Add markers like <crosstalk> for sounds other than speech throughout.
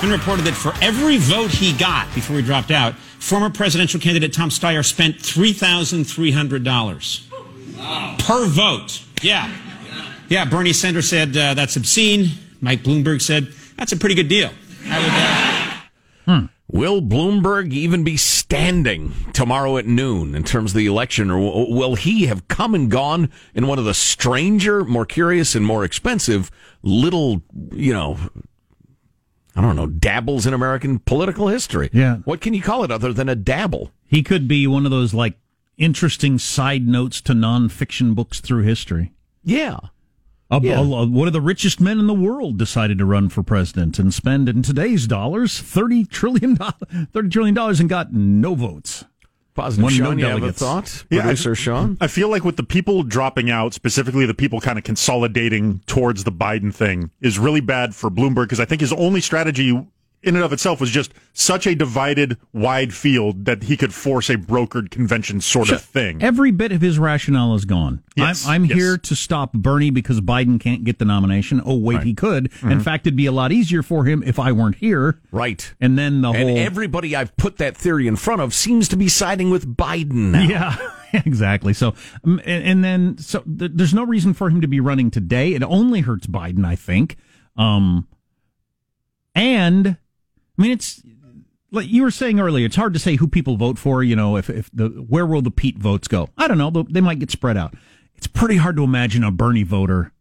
Tom Steyer, it's been reported that for every vote he got before he dropped out, former presidential candidate Tom Steyer spent $3,300 per vote. Yeah. Yeah, Bernie Sanders said uh, that's obscene. Mike Bloomberg said that's a pretty good deal. Will Bloomberg even be standing tomorrow at noon in terms of the election, or will he have come and gone in one of the stranger, more curious, and more expensive little, you know, I don't know, dabbles in American political history? Yeah. What can you call it other than a dabble? He could be one of those like interesting side notes to nonfiction books through history. Yeah. A, Yeah. a- one of the richest men in the world decided to run for president and spend in today's dollars thirty trillion dollars, <laughs> thirty trillion dollars, and got no votes. Positive no Sean, you have a thought? Yeah, I- Sean? I feel like with the people dropping out, specifically the people kind of consolidating towards the Biden thing, is really bad for Bloomberg because I think his only strategy in and of itself was just such a divided, wide field that he could force a brokered convention sort of thing. Every bit of his rationale is gone. Yes, I'm, I'm yes. here to stop Bernie because Biden can't get the nomination. Oh, wait, he could. In fact, it'd be a lot easier for him if I weren't here. Right. And then the And whole everybody I've put that theory in front of seems to be siding with Biden now. Yeah, <laughs> exactly. So, um, and, and then, so th- there's no reason for him to be running today. It only hurts Biden, I think. Um, and I mean, it's like you were saying earlier. It's hard to say who people vote for. You know, if if the where will the Pete votes go? I don't know. They might get spread out. It's pretty hard to imagine a Bernie voter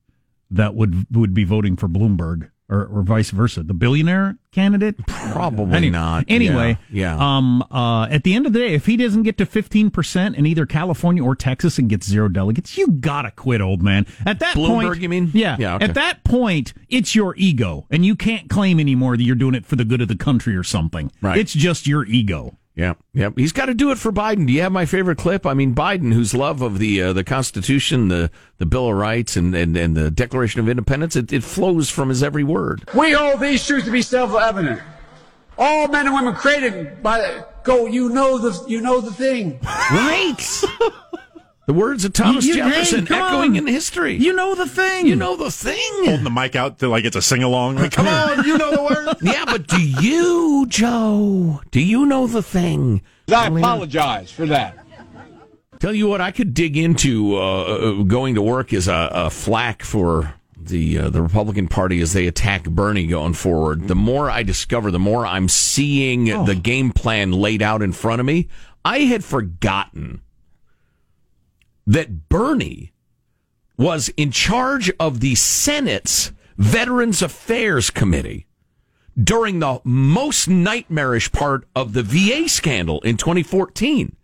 that would would be voting for Bloomberg or, or vice versa. The billionaire candidate, Probably Any- not. Anyway, Yeah. yeah. Um. Uh. At the end of the day, if he doesn't get to fifteen percent in either California or Texas and gets zero delegates, you gotta quit, old man. At that Bloomberg, point, you mean? Yeah. Yeah, okay. At that point, it's your ego, and you can't claim anymore that you're doing it for the good of the country or something. Right. It's just your ego. Yeah, yeah. He's got to do it for Biden. Do you have my favorite clip? I mean, Biden, whose love of the uh, the Constitution, the the Bill of Rights, and and, and the Declaration of Independence, it, it flows from his every word. We hold these truths to be self-evident. All men and women created by go. You know the you know the thing. Right. <laughs> the words of Thomas You- you- Jefferson come echoing on. in history. You know the thing. You know the thing. Holding the mic out to like it's a sing along. Like, come <laughs> on, you know the word. yeah, but do you, Joe? Do you know the thing? I apologize for that. Tell you what, I could dig into uh, uh, going to work as a, a flack for the uh, the Republican Party as they attack Bernie going forward. The more I discover, the more I'm seeing the game plan laid out in front of me. I had forgotten that Bernie was in charge of the Senate's Veterans Affairs Committee during the most nightmarish part of the VA scandal in 2014.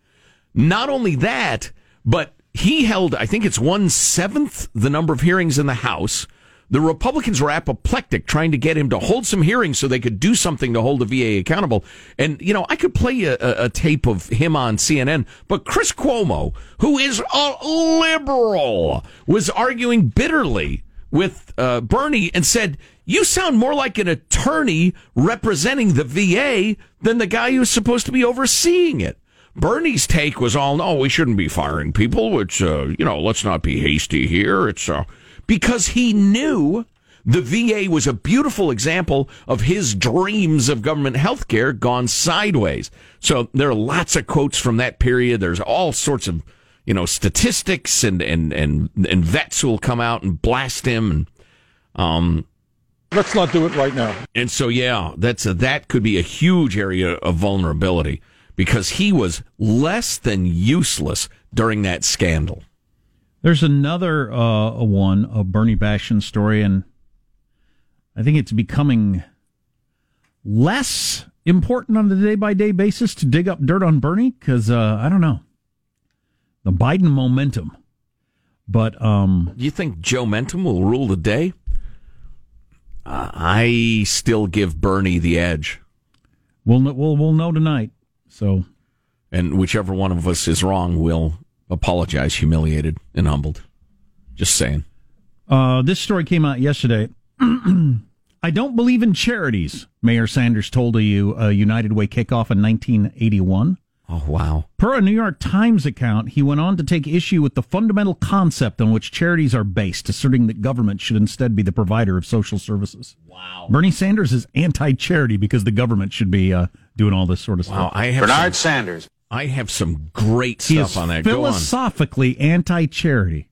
Not only that, but he held, I think it's one seventh the number of hearings in the House. The Republicans were apoplectic trying to get him to hold some hearings so they could do something to hold the VA accountable. And, you know, I could play a, a, tape of him on CNN, but Chris Cuomo, who is a liberal, was arguing bitterly with uh, Bernie and said, You sound more like an attorney representing the VA than the guy who's supposed to be overseeing it. Bernie's take was all, no, we shouldn't be firing people, which, uh, you know, let's not be hasty here. It's uh, because he knew the VA was a beautiful example of his dreams of government health care gone sideways. So there are lots of quotes from that period. There's all sorts of, you know, statistics and, and, and, and vets who will come out and blast him. And, um, Let's not do it right now. and so, yeah, that's a, that could be a huge area of vulnerability because he was less than useless during that scandal. There's another uh, one, a Bernie Bashan story, and I think it's becoming less important on a day by day basis to dig up dirt on Bernie because uh, I don't know the Biden momentum. But um, Do you think Joe Mentum will rule the day? Uh, I still give Bernie the edge, we'll we'll we'll know tonight. So and whichever one of us is wrong will apologize, humiliated and humbled. Just saying. uh, this story came out yesterday. <clears throat> I don't believe in charities. Mayor Sanders told a, U- a United Way kickoff in 1981. Oh, wow. Per a New York Times account, he went on to take issue with the fundamental concept on which charities are based, asserting that government should instead be the provider of social services. Wow. Bernie Sanders is anti charity because the government should be uh, doing all this sort of Wow. stuff. I have Bernard some, Sanders. I have some great stuff on that. Philosophically anti charity.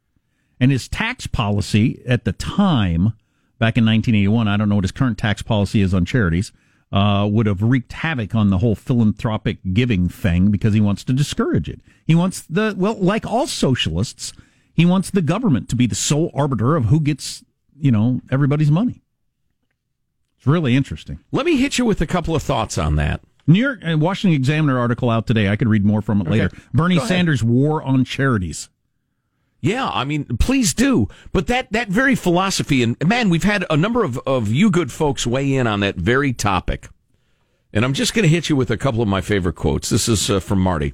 And his tax policy at the time, back in 1981, I don't know what his current tax policy is on charities, uh, would have wreaked havoc on the whole philanthropic giving thing because he wants to discourage it. He wants the, well, like all socialists, he wants the government to be the sole arbiter of who gets, you know, everybody's money. It's really interesting. Let me hit you with a couple of thoughts on that. New York uh, Washington Examiner article out today. I could read more from it later. Bernie Sanders' war on charities. Yeah, I mean, please do. But that, that very philosophy, and man, we've had a number of, of you good folks weigh in on that very topic. And I'm just going to hit you with a couple of my favorite quotes. This is uh, from Marty.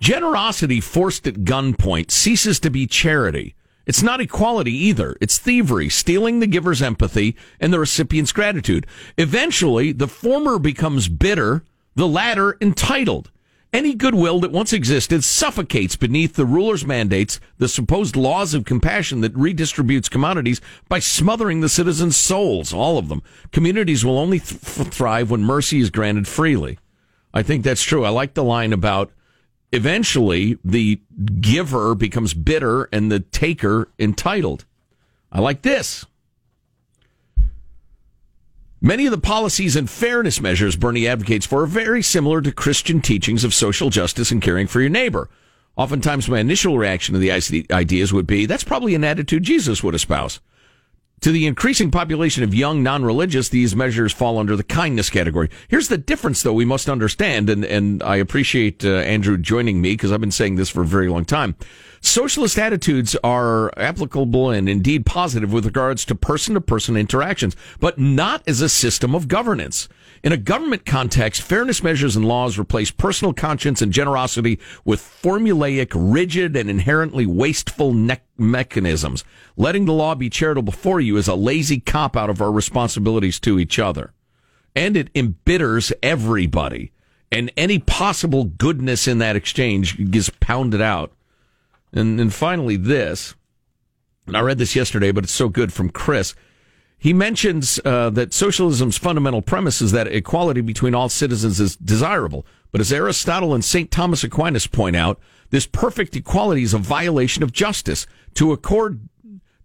Generosity forced at gunpoint ceases to be charity. It's not equality either. It's thievery, stealing the giver's empathy and the recipient's gratitude. Eventually, the former becomes bitter, the latter entitled. Any goodwill that once existed suffocates beneath the ruler's mandates, the supposed laws of compassion that redistributes commodities by smothering the citizens' souls, all of them. Communities will only th- thrive when mercy is granted freely. I think that's true. I like the line about eventually the giver becomes bitter and the taker entitled. I like this. Many of the policies and fairness measures Bernie advocates for are very similar to Christian teachings of social justice and caring for your neighbor. Oftentimes, my initial reaction to the ideas would be that's probably an attitude Jesus would espouse. To the increasing population of young non-religious, these measures fall under the kindness category. Here's the difference, though, we must understand, and, and I appreciate uh, Andrew joining me because I've been saying this for a very long time. Socialist attitudes are applicable and indeed positive with regards to person-to-person interactions, but not as a system of governance. In a government context, fairness measures and laws replace personal conscience and generosity with formulaic, rigid, and inherently wasteful ne- mechanisms. Letting the law be charitable for you is a lazy cop out of our responsibilities to each other. And it embitters everybody. And any possible goodness in that exchange gets pounded out. And, and finally, this, and I read this yesterday, but it's so good from Chris. He mentions uh, that socialism's fundamental premise is that equality between all citizens is desirable. But as Aristotle and St. Thomas Aquinas point out, this perfect equality is a violation of justice. To accord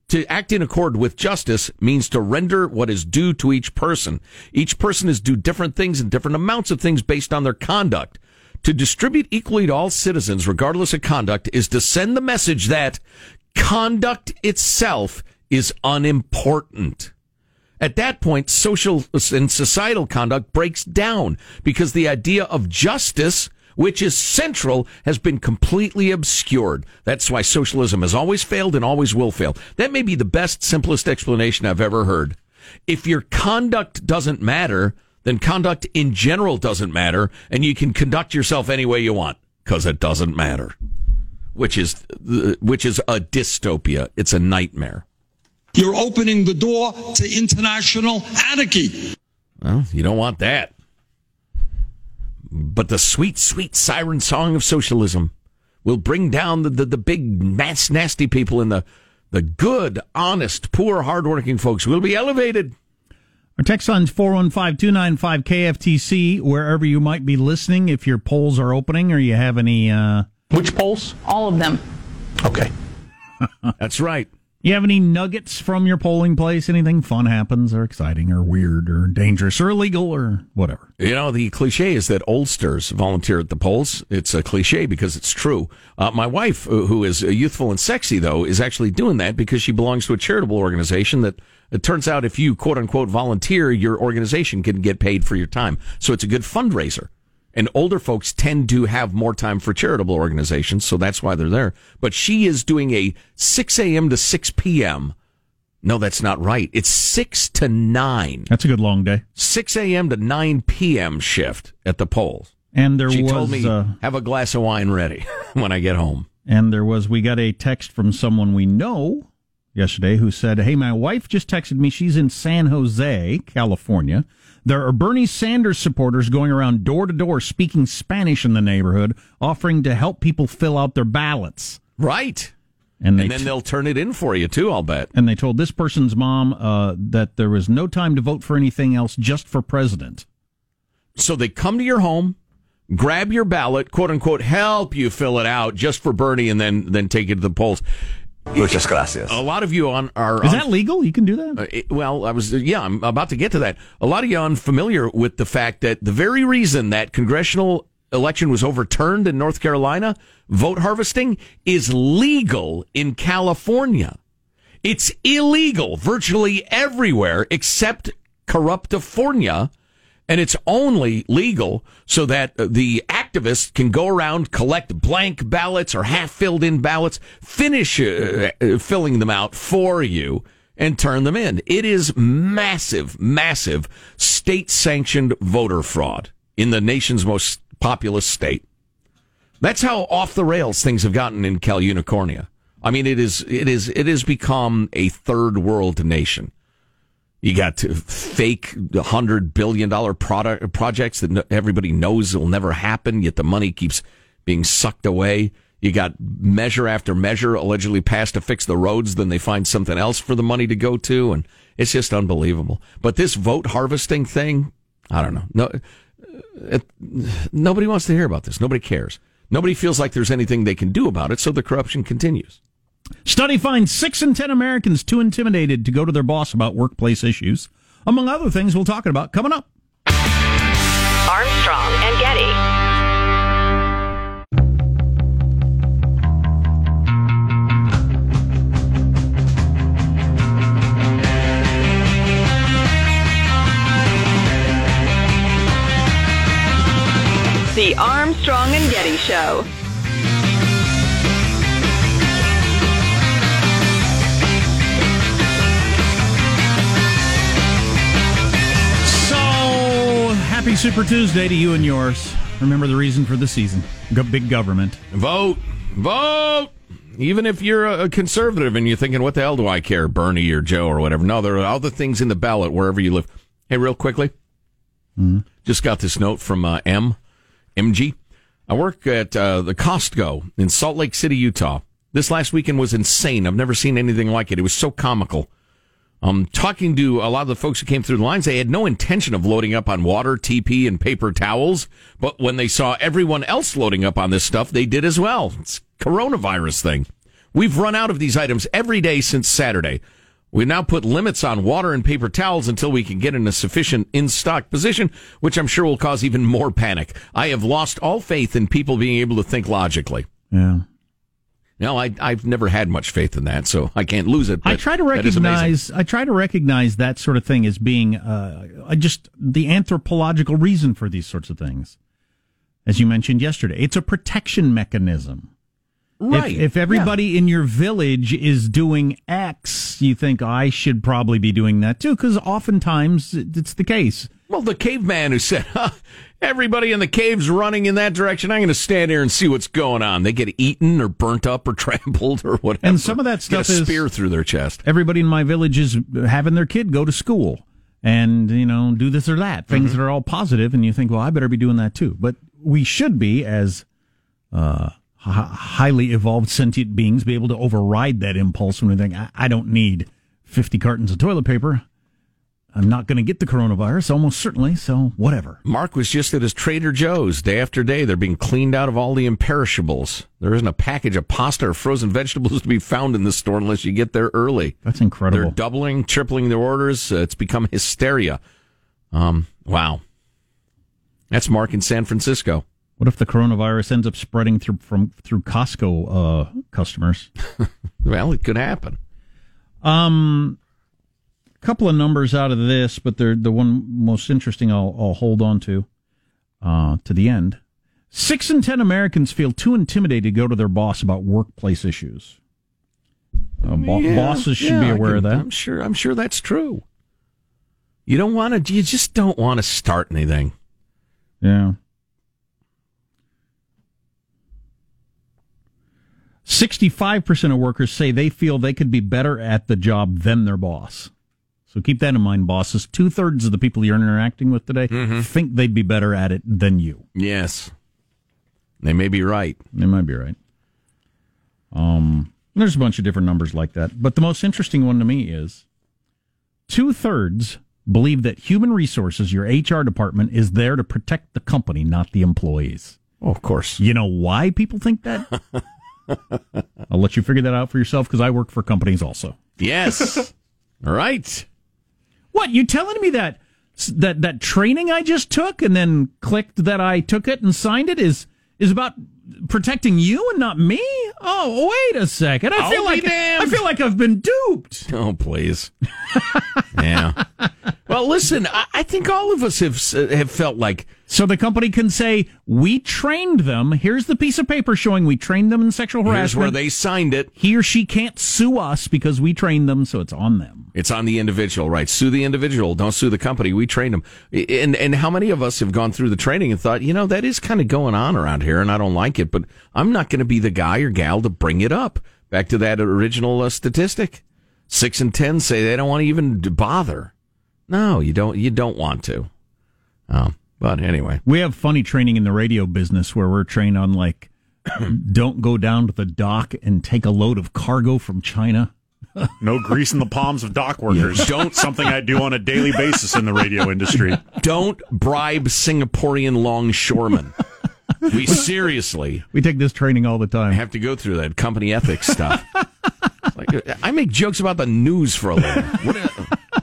to act in accord with justice means to render what is due to each person. Each person is due different things and different amounts of things based on their conduct. To distribute equally to all citizens, regardless of conduct, is to send the message that conduct itself is unimportant. At that point, social and societal conduct breaks down because the idea of justice, which is central, has been completely obscured. That's why socialism has always failed and always will fail. That may be the best, simplest explanation I've ever heard. If your conduct doesn't matter, then conduct in general doesn't matter, and you can conduct yourself any way you want because it doesn't matter. Which is which is a dystopia. It's a nightmare. You're opening the door to international anarchy. Well, you don't want that. But the sweet, sweet siren song of socialism will bring down the, the, the big, mass, nasty people and the, the good, honest, poor, hardworking folks will be elevated. Our text line's 415-295-KFTC, wherever you might be listening, if your polls are opening or you have any, uh... Which polls? All of them. Okay. <laughs> That's right. You have any nuggets from your polling place? Anything fun happens or exciting or weird or dangerous or illegal or whatever? You know, the cliche is that oldsters volunteer at the polls. It's a cliche because it's true. Uh, my wife, who is youthful and sexy, though, is actually doing that because she belongs to a charitable organization that it turns out if you quote unquote volunteer, your organization can get paid for your time. So it's a good fundraiser. And older folks tend to have more time for charitable organizations, so that's why they're there. But she is doing a 6 a.m. to 6 p.m. No, that's not right. It's 6 to 9. That's a good long day. 6 a.m. to 9 p.m. shift at the polls. And there she was told me, uh, have a glass of wine ready <laughs> when I get home. and there was we got a text from someone we know yesterday who said, Hey, my wife just texted me. She's in San Jose, California. There are Bernie Sanders supporters going around door to door speaking Spanish in the neighborhood, offering to help people fill out their ballots. Right. And, And then t- they'll turn it in for you too, I'll bet. and they told this person's mom uh, that there was no time to vote for anything else, just for president. So they come to your home, grab your ballot, quote unquote, help you fill it out just for Bernie, and then then take it to the polls. Muchas gracias. A lot of you on are Is un- that legal? You can do that? Uh, it- well, I was yeah, I'm about to get to that. A lot of you are unfamiliar with the fact that the very reason that congressional election was overturned in North Carolina, vote harvesting is legal in California. It's illegal virtually everywhere except Corruptifornia, and it's only legal so that uh, the activists can go around, collect blank ballots or half filled in ballots, finish uh, uh, filling them out for you, and turn them in. It is massive, massive state sanctioned voter fraud in the nation's most populous state. That's how off the rails things have gotten in Cal Unicornia. I mean, it is, it is, it has become a third world nation. You got fake hundred billion dollar product projects that everybody knows will never happen, yet the money keeps being sucked away. You got measure after measure allegedly passed to fix the roads, then they find something else for the money to go to, and it's just unbelievable. But this vote harvesting thing, I don't know. No, uh, it, nobody wants to hear about this. Nobody cares. Nobody feels like there's anything they can do about it, so the corruption continues. Study finds six in ten Americans too intimidated to go to their boss about workplace issues. Among other things we'll talk about coming up. Armstrong and Getty. The Armstrong and Getty Show. Happy Super Tuesday to you and yours. Remember the reason for the season. Go big government. Vote, vote. Even if you're a conservative and you're thinking, "What the hell do I care, Bernie or Joe or whatever?" No, there are other things in the ballot wherever you live. Hey, real quickly, just got this note from uh, M, MG. I work at uh, the Costco in Salt Lake City, Utah. This last weekend was insane. I've never seen anything like it. It was so comical. Um, talking to a lot of the folks who came through the lines, they had no intention of loading up on water, TP, and paper towels. But when they saw everyone else loading up on this stuff, they did as well. It's coronavirus thing. We've run out of these items every day since Saturday. We now put limits on water and paper towels until we can get in a sufficient in stock position, which I'm sure will cause even more panic. I have lost all faith in people being able to think logically. Yeah. No, I, I've never had much faith in that, so I can't lose it. I try to that is amazing. recognize I try to recognize that sort of thing as being uh, just the anthropological reason for these sorts of things. As you mentioned yesterday, it's a protection mechanism. Right. If, if everybody in your village is doing X, you think I should probably be doing that too, because oftentimes it's the case. Well, the caveman who said, huh, everybody in the cave's running in that direction. I'm going to stand here and see what's going on. They get eaten or burnt up or <laughs> trampled or whatever. And some of that stuff is- spear through their chest. Everybody in my village is having their kid go to school and you know do this or that things Mm-hmm. that are all positive, and you think, well, I better be doing that too. But we should be as uh, h- highly evolved sentient beings be able to override that impulse when we think I, I don't need fifty cartons of toilet paper. I'm not going to get the coronavirus, almost certainly. So whatever. Mark was just at his Trader Joe's day after day. They're being cleaned out of all the imperishables. There isn't a package of pasta or frozen vegetables to be found in the store unless you get there early. That's incredible. They're doubling, tripling their orders. Uh, it's become hysteria. Um, wow. That's Mark in San Francisco. What if the coronavirus ends up spreading through from through Costco uh, customers? <laughs> Well, it could happen. Um, couple of numbers out of this, but they're the one most interesting. I'll, I'll hold on to uh, to the end. Six in ten Americans feel too intimidated to go to their boss about workplace issues. Uh, bo- Yeah, bosses should yeah, be aware of that. I'm sure. I'm sure that's true. You don't want to. You just don't want to start anything. Yeah. 65% of workers say they feel they could be better at the job than their boss. So keep that in mind, bosses. Two thirds of the people you're interacting with today think they'd be better at it than you. Yes. They may be right. They might be right. Um, there's a bunch of different numbers like that. But the most interesting one to me is two thirds believe that human resources, your HR department, is there to protect the company, not the employees. Oh, of course. You know why people think that? <laughs> I'll let you figure that out for yourself because I work for companies also. Yes. <laughs> All right. What you telling me that that that training I just took and then clicked that I took it and signed it is is about protecting you and not me? Oh, wait a second. I I'll feel like damned. I feel like I've been duped. Oh, please. <laughs> yeah. Well, listen, I, I think all of us have have felt like So the company can say, "We trained them. Here's the piece of paper showing we trained them in sexual harassment. here's harassment." where they signed it. he or she can't sue us because we trained them, so it's on them. It's on the individual, right? Sue the individual. Don't sue the company. We trained them. And and how many of us have gone through the training and thought, you know, that is kind of going on around here, and I don't like it, but I'm not going to be the guy or gal to bring it up. Back to that original uh, statistic: six and ten say they don't want to even bother. No, you don't. You don't want to. Um, but anyway, We have funny training in the radio business where we're trained on like, <clears throat> don't go down to the dock and take a load of cargo from China. <laughs> No grease in the palms of dock workers. don't- <laughs> something I do on a daily basis in the radio industry. don't bribe Singaporean longshoremen. <laughs> We seriously We take this training all the time. I have to go through that company ethics stuff. Like, I make jokes about the news for a living. What,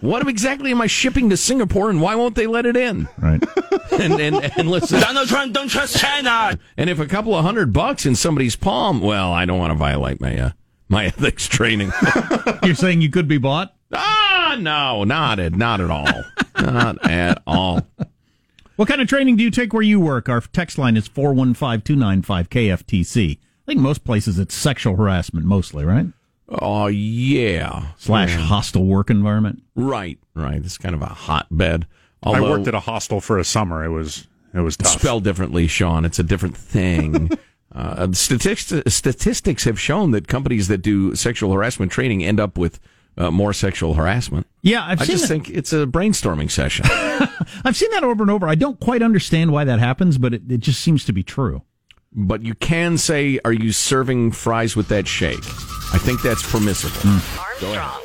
what exactly am I shipping to Singapore, and why won't they let it in? Right. <laughs> And and, and listen, Donald Trump, don't trust China. and if a couple of hundred bucks in somebody's palm, well, I don't want to violate my uh, my <laughs> ethics training. <laughs> You're saying you could be bought? ah, no, not at not at all, not at all. What kind of training do you take where you work? Our text line is 415-295-KFTC. I think most places it's sexual harassment mostly, right? Oh yeah, Slash hostile work environment. right, right. It's kind of a hotbed. I worked at a hostel for a summer. It was it was tough. spelled differently, Sean. It's a different thing. <laughs> uh, statistics, statistics have shown that companies that do sexual harassment training end up with uh, more sexual harassment. Yeah, I've I seen just that. think it's a brainstorming session. <laughs> I've seen that over and over. I don't quite understand why that happens, but it, it just seems to be true. but you can say, "Are you serving fries with that shake?" I think that's permissible. Hmm. Armstrong.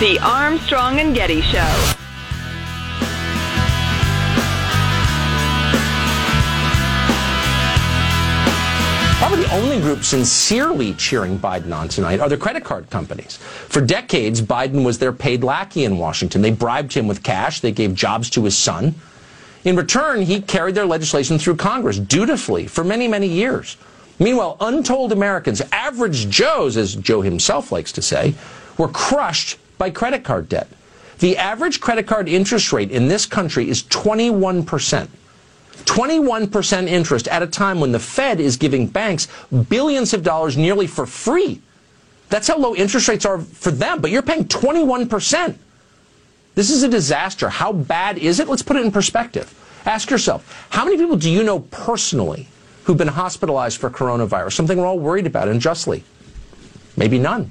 The Armstrong and Getty Show. Only group sincerely cheering Biden on tonight are the credit card companies. For decades, Biden was their paid lackey in Washington. They bribed him with cash, they gave jobs to his son. In return, he carried their legislation through Congress dutifully for many, many years. Meanwhile, untold Americans, average Joes, as Joe himself likes to say, were crushed by credit card debt. The average credit card interest rate in this country is 21 percent. 21% interest at a time when the Fed is giving banks billions of dollars nearly for free. That's how low interest rates are for them, but you're paying 21%. This is a disaster. How bad is it? Let's put it in perspective. Ask yourself, how many people do you know personally who've been hospitalized for coronavirus? Something we're all worried about and justly. Maybe none.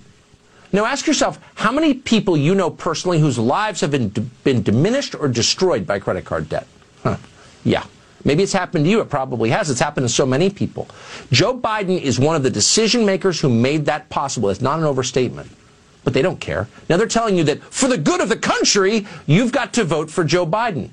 Now ask yourself, how many people you know personally whose lives have been, been diminished or destroyed by credit card debt? Huh. Yeah. Maybe it's happened to you. It probably has. It's happened to so many people. Joe Biden is one of the decision makers who made that possible. It's not an overstatement. But they don't care. Now they're telling you that for the good of the country, you've got to vote for Joe Biden.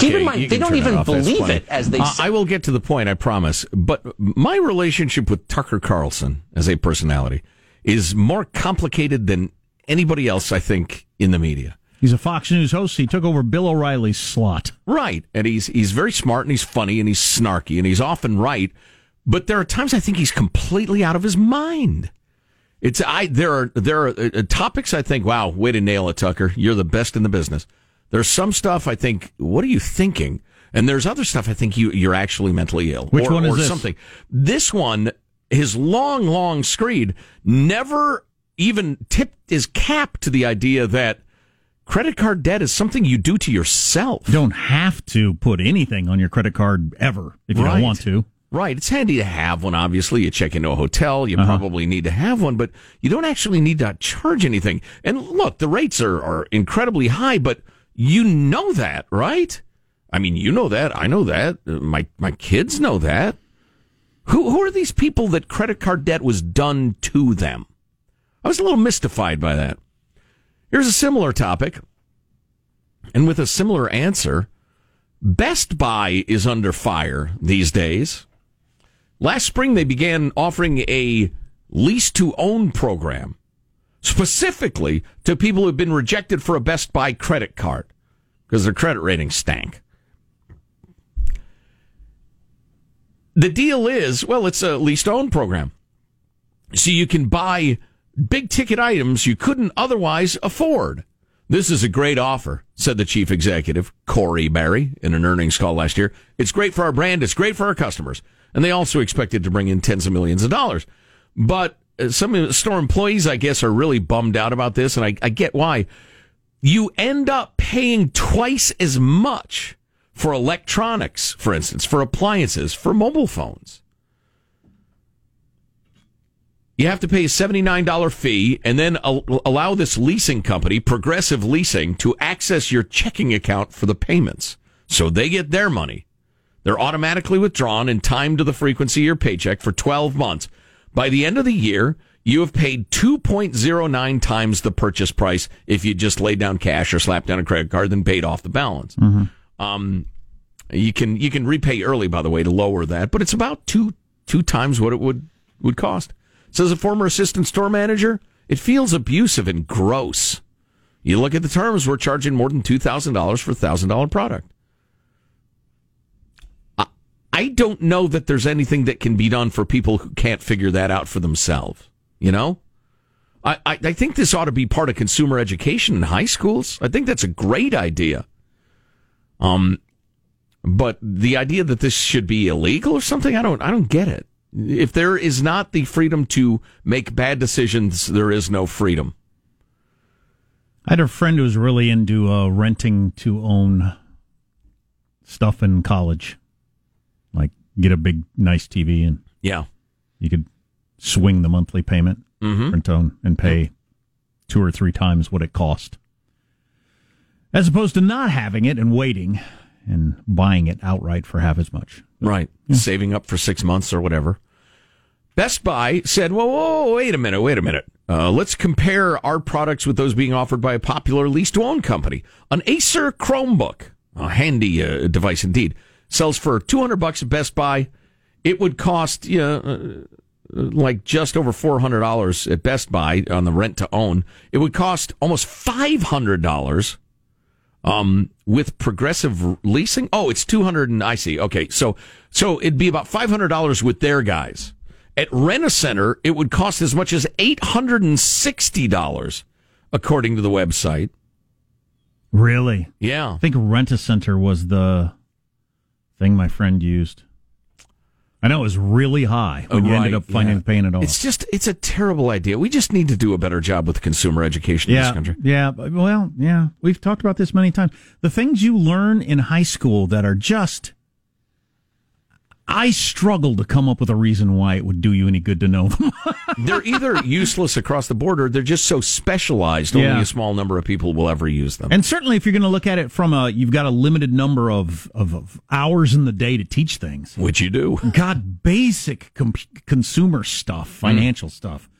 Keep in mind, they don't even believe it as they Uh, say. I will get to the point, I promise. But my relationship with Tucker Carlson as a personality is more complicated than anybody else, I think, in the media. He's a Fox News host. He took over Bill O'Reilly's slot. Right. And he's he's very smart and he's funny and he's snarky and he's often right. But there are times I think he's completely out of his mind. It's I there are there are uh, uh, topics I think wow way to nail it Tucker you're the best in the business. There's some stuff I think what are you thinking? And there's other stuff I think you you're actually mentally ill. Which or, one is this? something. This one his long long screed never even tipped his cap to the idea that credit card debt is something you do to yourself. You don't have to put anything on your credit card ever if you Right. don't want to. Right. It's handy to have one, obviously. You check into a hotel, you uh-huh. probably need to have one, but you don't actually need to charge anything. And look, the rates are, are incredibly high, but you know that, right? I mean, you know that. I know that. My, my kids know that. Who, who are these people that credit card debt was done to them? I was a little mystified by that. Here's a similar topic, and with a similar answer. Best Buy is under fire these days. Last spring, they began offering a lease to own program specifically to people who've been rejected for a Best Buy credit card because their credit rating stank. The deal is, well, it's a lease to own program. So you can buy big ticket items you couldn't otherwise afford. This is a great offer, said the chief executive, Corie Barry, in an earnings call last year. It's great for our brand. It's great for our customers. And they also expected to bring in tens of millions of dollars. But uh, some store employees, I guess, are really bummed out about this. And I, I get why. You end up paying twice as much for electronics, for instance, for appliances, for mobile phones. You have to pay a $79 fee and then al- allow this leasing company, Progressive Leasing, to access your checking account for the payments. So they get their money. They're automatically withdrawn and timed to the frequency of your paycheck for 12 months. By the end of the year, you have paid 2.09 times the purchase price if you just laid down cash or slapped down a credit card, then paid off the balance. Um, you can you can repay early, by the way, to lower that, but it's about two two times what it would would cost. Says a former assistant store manager, it feels abusive and gross. You look at the terms, we're charging more than two thousand dollars for a thousand dollar product. I- I don't know that there's anything that can be done for people who can't figure that out for themselves. You know, I, I, I think this ought to be part of consumer education in high schools. I think that's a great idea. Um, but the idea that this should be illegal or something, I don't, I don't get it. If there is not the freedom to make bad decisions, there is no freedom. I had a friend who was really into uh, renting to own stuff in college, like get a big, nice TV, and Yeah. you could swing the monthly payment, Mhm. rent own, and pay two or three times what it cost, as opposed to not having it and waiting and buying it outright for half as much. Right. Saving up for six months or whatever. Best Buy said, whoa, whoa, wait a minute, wait a minute. Uh, let's compare our products with those being offered by a popular lease to own company. An Acer Chromebook, a handy uh, device indeed, sells for 200 bucks at Best Buy. It would cost you know, uh, like just over $400 at Best Buy on the rent to own. It would cost almost $500 um, with progressive leasing. Oh, it's 200 and I see. Okay. So, so it'd be about $500 with their guys. At Rent a Center, it would cost as much as $860 according to the website. Really? Yeah. I think Rent a Center was the thing my friend used. I know it was really high when you ended up finding yeah. paying it off. It's just, it's a terrible idea. We just need to do a better job with consumer education in this yeah, country. yeah. Well, yeah. We've talked about this many times. The things you learn in high school that are just. I struggle to come up with a reason why it would do you any good to know them. <laughs> they're either useless across the board or they're just so specialized only a small number of people will ever use them. and certainly, if you're going to look at it from a, you've got a limited number of, of, of hours in the day to teach things. Which you do. <laughs> God, basic com- consumer stuff, financial stuff,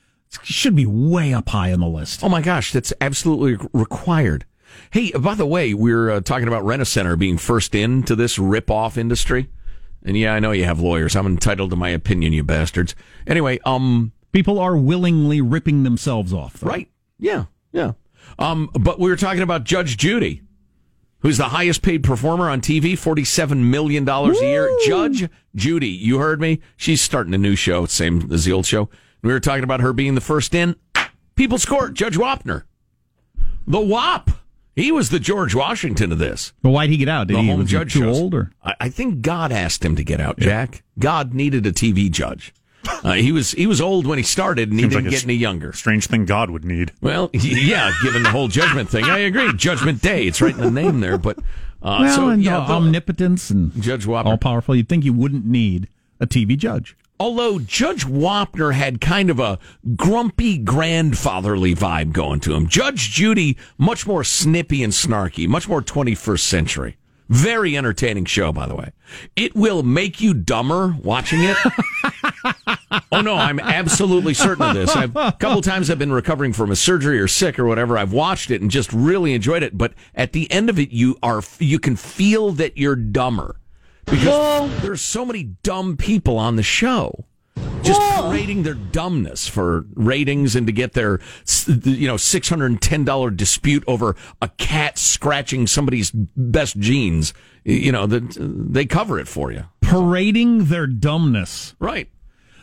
should be way up high on the list. Oh my gosh, that's absolutely required. Hey, by the way, we're uh, talking about Rent a Center being first into this rip-off industry. And yeah, I know you have lawyers. I'm entitled to my opinion, you bastards. Anyway, um, People are willingly ripping themselves off. though. right. Yeah, yeah. Um, but we were talking about Judge Judy, who's the highest paid performer on TV, $47 million a year. Judge Judy, you heard me? She's starting a new show, same as the old show. We were talking about her being the first in. People's Court, Judge Wapner. The WAP. He was the George Washington of this. But why'd he get out? Did the he home was he judge too shows. old or? I, I think God asked him to get out, Jack. God needed a TV judge. Uh, he was he was old when he started, and he Seems didn't like get any younger. Strange thing God would need. Well, yeah, given the whole judgment thing, I agree. Judgment Day, it's right in the name there. But uh, well, so and yeah, the- omnipotence and Judge Wapner. all powerful. You'd think you wouldn't need a TV judge. Although Judge Wapner had kind of a grumpy grandfatherly vibe going to him. Judge Judy, much more snippy and snarky, much more 21st century. Very entertaining show, by the way. It will make you dumber watching it. <laughs> oh no, I'm absolutely certain of this. I've, a couple times I've been recovering from a surgery or sick or whatever. I've watched it and just really enjoyed it. But at the end of it, you are you can feel that you're dumber because there's so many dumb people on the show just parading their dumbness for ratings and to get their you know $610 dispute over a cat scratching somebody's best jeans you know that they cover it for you. Parading their dumbness. right.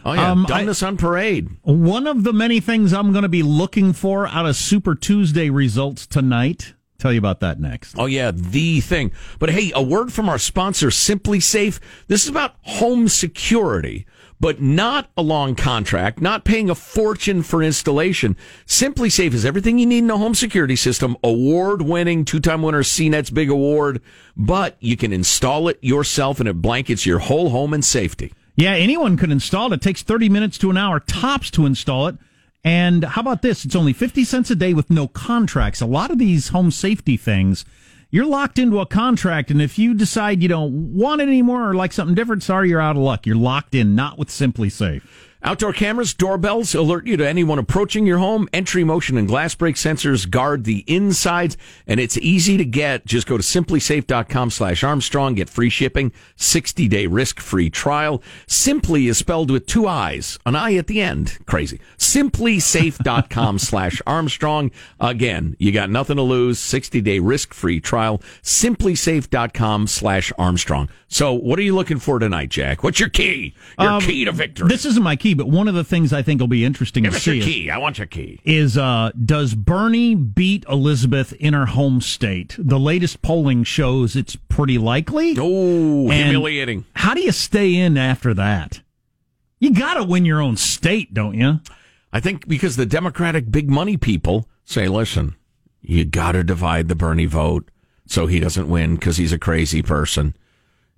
Oh yeah. Um, dumbness on parade. One of the many things I'm going to be looking for out of Super Tuesday results tonight. Tell you about that next. Oh yeah, the thing. But hey, a word from our sponsor, SimpliSafe. This is about home security, but not a long contract, not paying a fortune for installation. SimpliSafe is everything you need in a home security system. Award winning, two time winner, CNET's big award, but you can install it yourself and it blankets your whole home in safety. Yeah, anyone can install it. It takes 30 minutes to an hour tops to install it. And how about this? It's only 50 cents a day with no contracts. A lot of these home safety things, you're locked into a contract. And if you decide you don't want it anymore or like something different, sorry, you're out of luck. You're locked in, not with SimpliSafe. Outdoor cameras, doorbells alert you to anyone approaching your home. Entry motion and glass break sensors guard the insides, and it's easy to get. Just go to simplisafe.com slash Armstrong, get free shipping, 60 day risk free trial. Simply is spelled with two I's, an I at the end. Crazy. Simplisafe.com <laughs> slash Armstrong. Again, you got nothing to lose, 60 day risk free trial. Simplisafe.com slash Armstrong. So, what are you looking for tonight, Jack? What's your key? Your Um, key to victory. This isn't my key, but one of the things I think will be interesting Give to us your see is. I want your key. is uh, does Bernie beat Elizabeth in her home state? The latest polling shows it's pretty likely. Oh, humiliating. How do you stay in after that? You got to win your own state, don't you? I think because the Democratic big money people say, listen, you got to divide the Bernie vote so he doesn't win because he's a crazy person.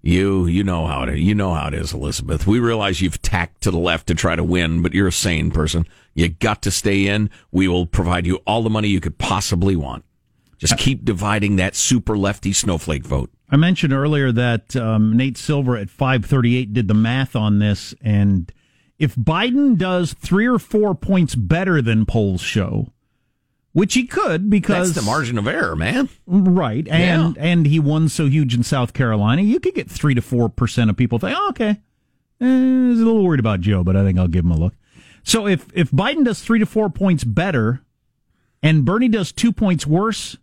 You, you know how it, you know how it is, Elizabeth. We realize you've tacked to the left to try to win, but you're a sane person. You got to stay in. We will provide you all the money you could possibly want. Just keep dividing that super lefty snowflake vote. I mentioned earlier that um, Nate Silver at 538 did the math on this, and if Biden does three or four points better than polls show, which he could because That's the margin of error, man. right, and and he won so huge in South Carolina, you could get three to four percent of people think, oh, okay, eh, I was a little worried about Joe, but I think I'll give him a look. So if if Biden does three to four points better, and Bernie does two points worse,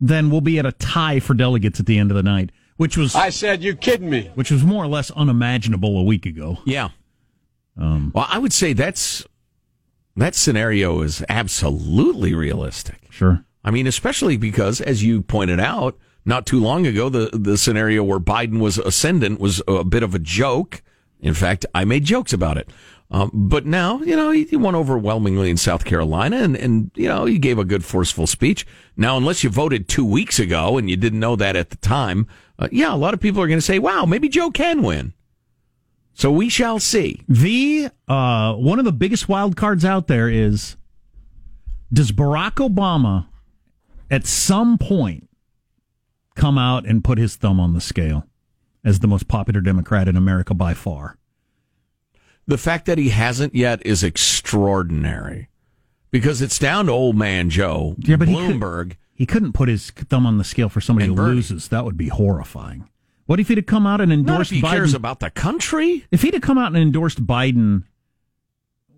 then we'll be at a tie for delegates at the end of the night, which was I said, you kidding me? which was more or less unimaginable a week ago. Yeah. well, I would say that's that scenario is absolutely realistic. Sure. I mean, especially because, as you pointed out, not too long ago, the the scenario where Biden was ascendant was a bit of a joke. In fact, I made jokes about it. Um, but now, you know, he, he won overwhelmingly in South Carolina, and and you know, he gave a good, forceful speech. Now, unless you voted two weeks ago and you didn't know that at the time, uh, yeah, a lot of people are going to say, "Wow, maybe Joe can win." So we shall see. The uh, one of the biggest wild cards out there is does Barack Obama at some point come out and put his thumb on the scale as the most popular Democrat in America by far? The fact that he hasn't yet is extraordinary because it's down to old man Joe Yeah, but he could- Bloomberg. He couldn't put his thumb on the scale for somebody who Bernie. loses. That would be horrifying. What if he'd have come out and Not endorsed if he Biden? cares about the country. if he'd have come out and endorsed Biden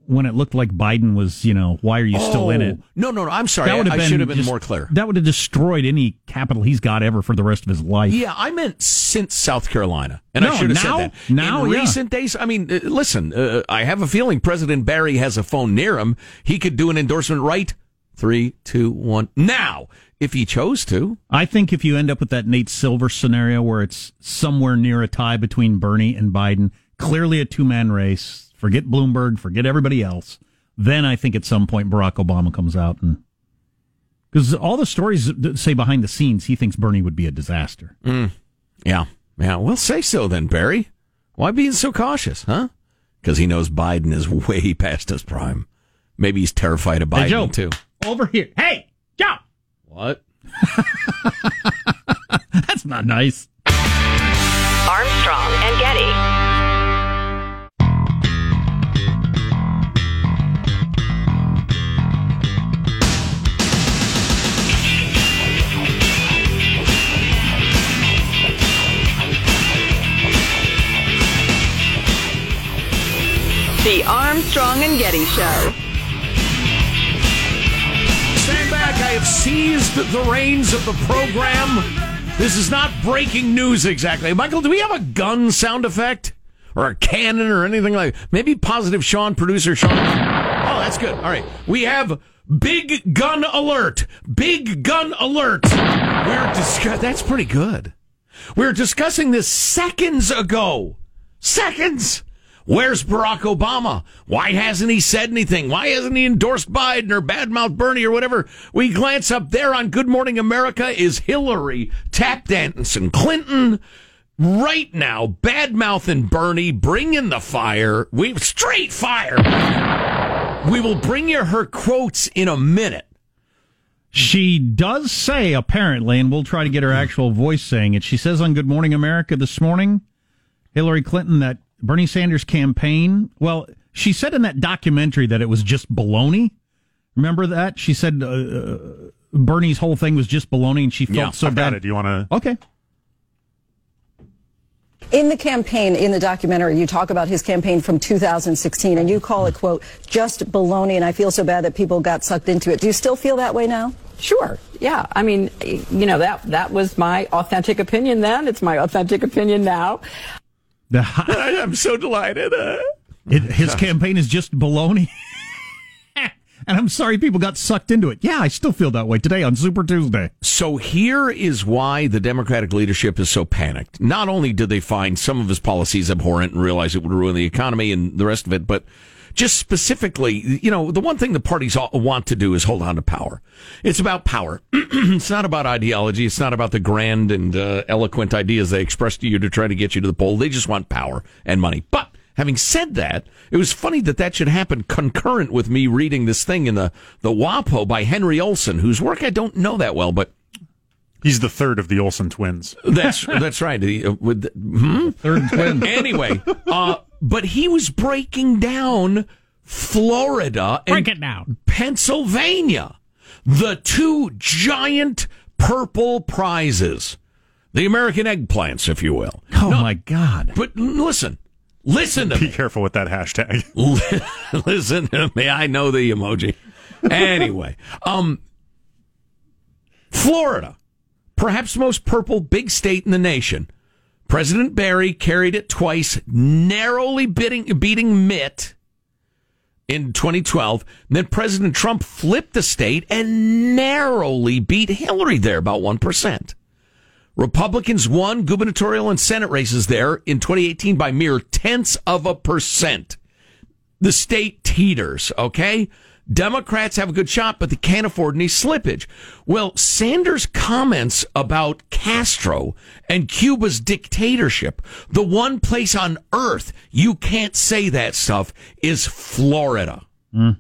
when it looked like Biden was, you know, why are you still in it? Oh, No, no, no. I'm sorry. I, would I should have been just- more clear. That would have destroyed any capital he's got ever for the rest of his life. Yeah, I meant since South Carolina, and I should have now- said that. now, in yeah. recent days, I mean, uh, listen. Uh, I have a feeling President Barry has a phone near him. He could do an endorsement right. Three, two, one. Now, if he chose to, I think if you end up with that Nate Silver scenario where it's somewhere near a tie between Bernie and Biden, clearly a two man race, forget Bloomberg, forget everybody else. Then I think at some point Barack Obama comes out and because all the stories say behind the scenes, he thinks Bernie would be a disaster. Mm. Yeah, yeah. Well, say so then, Barry. Why being so cautious, huh? Because he knows Biden is way <laughs> past his prime. Maybe he's terrified of Biden hey, Joe, too. Over here, hey, Joe. What? <laughs> That's not nice. Armstrong and Getty. The Armstrong and Getty Show. Have seized the reins of the program. This is not breaking news exactly. Michael, do we have a gun sound effect? Or a cannon or anything like Maybe positive Sean, producer Sean. Oh, that's good. All right. We have big gun alert. Big gun alert. We're discuss- that's pretty good. We were discussing this seconds ago. Seconds. Where's Barack Obama? Why hasn't he said anything? Why hasn't he endorsed Biden or badmouth Bernie or whatever? We glance up there on Good Morning America is Hillary tap dancing Clinton. Right now, badmouth and Bernie, bring in the fire. We straight fire. We will bring you her quotes in a minute. She does say, apparently, and we'll try to get her actual voice saying it. She says on Good Morning America this morning, Hillary Clinton, that Bernie Sanders' campaign. Well, she said in that documentary that it was just baloney. Remember that? She said uh, uh Bernie's whole thing was just baloney, and she felt yeah, so I've bad. Got it. Do you want to? Okay. In the campaign, in the documentary, you talk about his campaign from 2016, and you call it, quote, just baloney, and I feel so bad that people got sucked into it. Do you still feel that way now? Sure. Yeah. I mean, you know, that, that was my authentic opinion then. It's my authentic opinion now. The, I'm <laughs> so delighted. Uh, it, his campaign is just baloney. <laughs> and I'm sorry people got sucked into it. Yeah, I still feel that way today on Super Tuesday. So here is why the Democratic leadership is so panicked. Not only did they find some of his policies abhorrent and realize it would ruin the economy and the rest of it, but just specifically, you know, the one thing the parties want to do is hold on to power. It's about power. <clears throat> it's not about ideology. It's not about the grand and uh, eloquent ideas they express to you to try to get you to the poll. They just want power and money. But having said that, it was funny that that should happen concurrent with me reading this thing in the, the WAPO by Henry Olsen, whose work I don't know that well, but He's the third of the Olsen twins. That's that's right. Uh, with the, hmm? Third twin. <laughs> Anyway, uh, but he was breaking down Florida and Break it down. Pennsylvania, the two giant purple prizes, the American eggplants, if you will. Oh no, my God! But listen, listen to Be me. careful with that hashtag. <laughs> listen to me. I know the emoji. Anyway, um, Florida, perhaps the most purple big state in the nation. President Barry carried it twice, narrowly beating, beating Mitt in 2012. And then President Trump flipped the state and narrowly beat Hillary there, about 1%. Republicans won gubernatorial and Senate races there in 2018 by mere tenths of a percent. The state teeters, okay? Democrats have a good shot, but they can't afford any slippage. Well, Sanders' comments about Castro and Cuba's dictatorship, the one place on earth you can't say that stuff is Florida. Mm.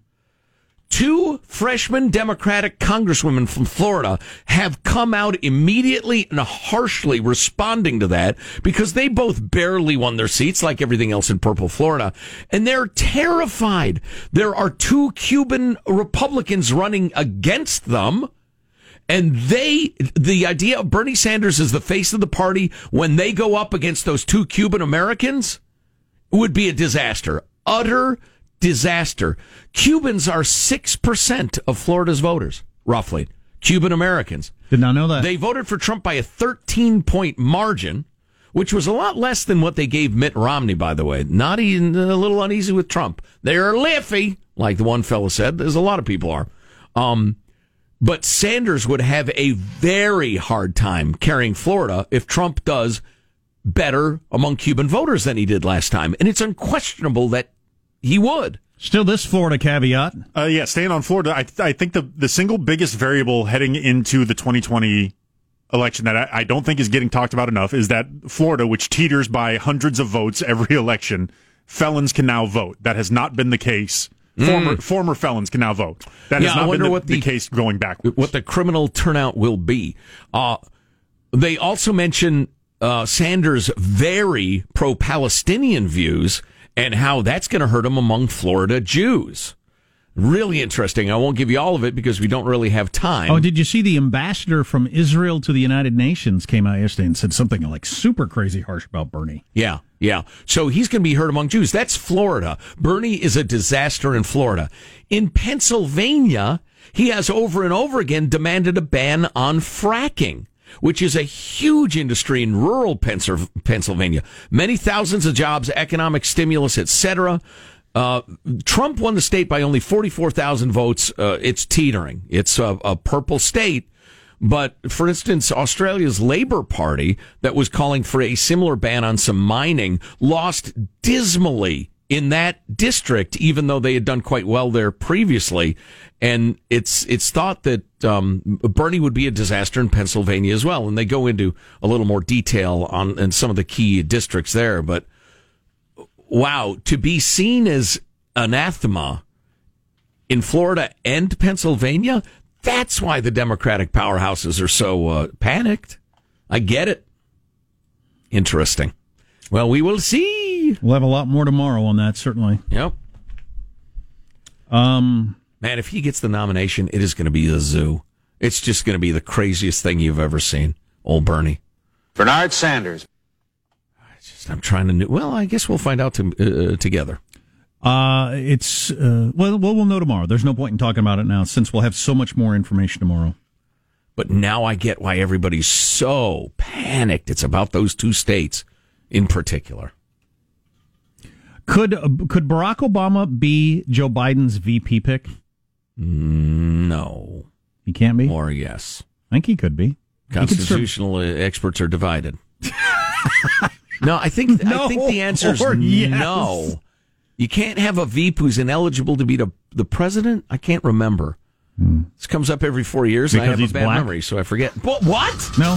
Two freshman Democratic congresswomen from Florida have come out immediately and harshly responding to that because they both barely won their seats, like everything else in purple Florida. And they're terrified. There are two Cuban Republicans running against them. And they, the idea of Bernie Sanders as the face of the party when they go up against those two Cuban Americans would be a disaster. Utter disaster. Cubans are 6% of Florida's voters, roughly. Cuban Americans. Did not know that. They voted for Trump by a 13 point margin, which was a lot less than what they gave Mitt Romney, by the way. Not even a little uneasy with Trump. They're liffy, like the one fellow said, as a lot of people are. Um, but Sanders would have a very hard time carrying Florida if Trump does better among Cuban voters than he did last time. And it's unquestionable that he would. Still, this Florida caveat. Uh, yeah, staying on Florida, I, I think the, the single biggest variable heading into the 2020 election that I, I don't think is getting talked about enough is that Florida, which teeters by hundreds of votes every <laughs> election, felons can now vote. That has not been the case. Former former felons can now vote. That Mm. Yeah, has I not been wonder the, what the the- case going backwards. what the criminal turnout will be. Uh, they also mention uh, Sanders' very pro Palestinian views and how that's going to hurt him among Florida Jews. Really interesting. I won't give you all of it because we don't really have time. Oh, did you see the ambassador from Israel to the United Nations came out yesterday and said something like super crazy harsh about Bernie? Yeah, yeah. So he's going to be heard among Jews. That's Florida. Bernie is a disaster in Florida. In Pennsylvania, he has over and over again demanded a ban on fracking, which is a huge industry in rural Pennsylvania. Many thousands of jobs, economic stimulus, etc. Uh, Trump won the state by only 44,000 votes. Uh, it's teetering. It's a, a purple state. But for instance, Australia's Labour Party that was calling for a similar ban on some mining lost dismally in that district, even though they had done quite well there previously. And it's it's thought that um, Bernie would be a disaster in Pennsylvania as well. And they go into a little more detail on in some of the key districts there. But wow, to be seen as anathema in Florida and Pennsylvania, that's why the Democratic powerhouses are so uh, panicked. I get it. Interesting. Well, we will see. We'll have a lot more tomorrow on that, certainly. Yep. Um, Man, if he gets the nomination, it is going to be a zoo. It's just going to be the craziest thing you've ever seen. Old Bernie. Bernard Sanders. Just, I'm trying to. Know, well, I guess we'll find out to, uh, together. uh, it's uh, well, well, we'll know tomorrow. There's no point in talking about it now since we'll have so much more information tomorrow. But now I get why everybody's so panicked. It's about those two states in particular. Could could Barack Obama be Joe Biden's VP pick? No. He can't be. Or yes. I think he could be. He could serve- Constitutional uh, experts are divided. <laughs> no, I think I think the answer is yes. no. You can't have a VP who's ineligible to be the, the president. I can't remember. This comes up every four years, and I have a bad black? memory, so I forget. What? What? No.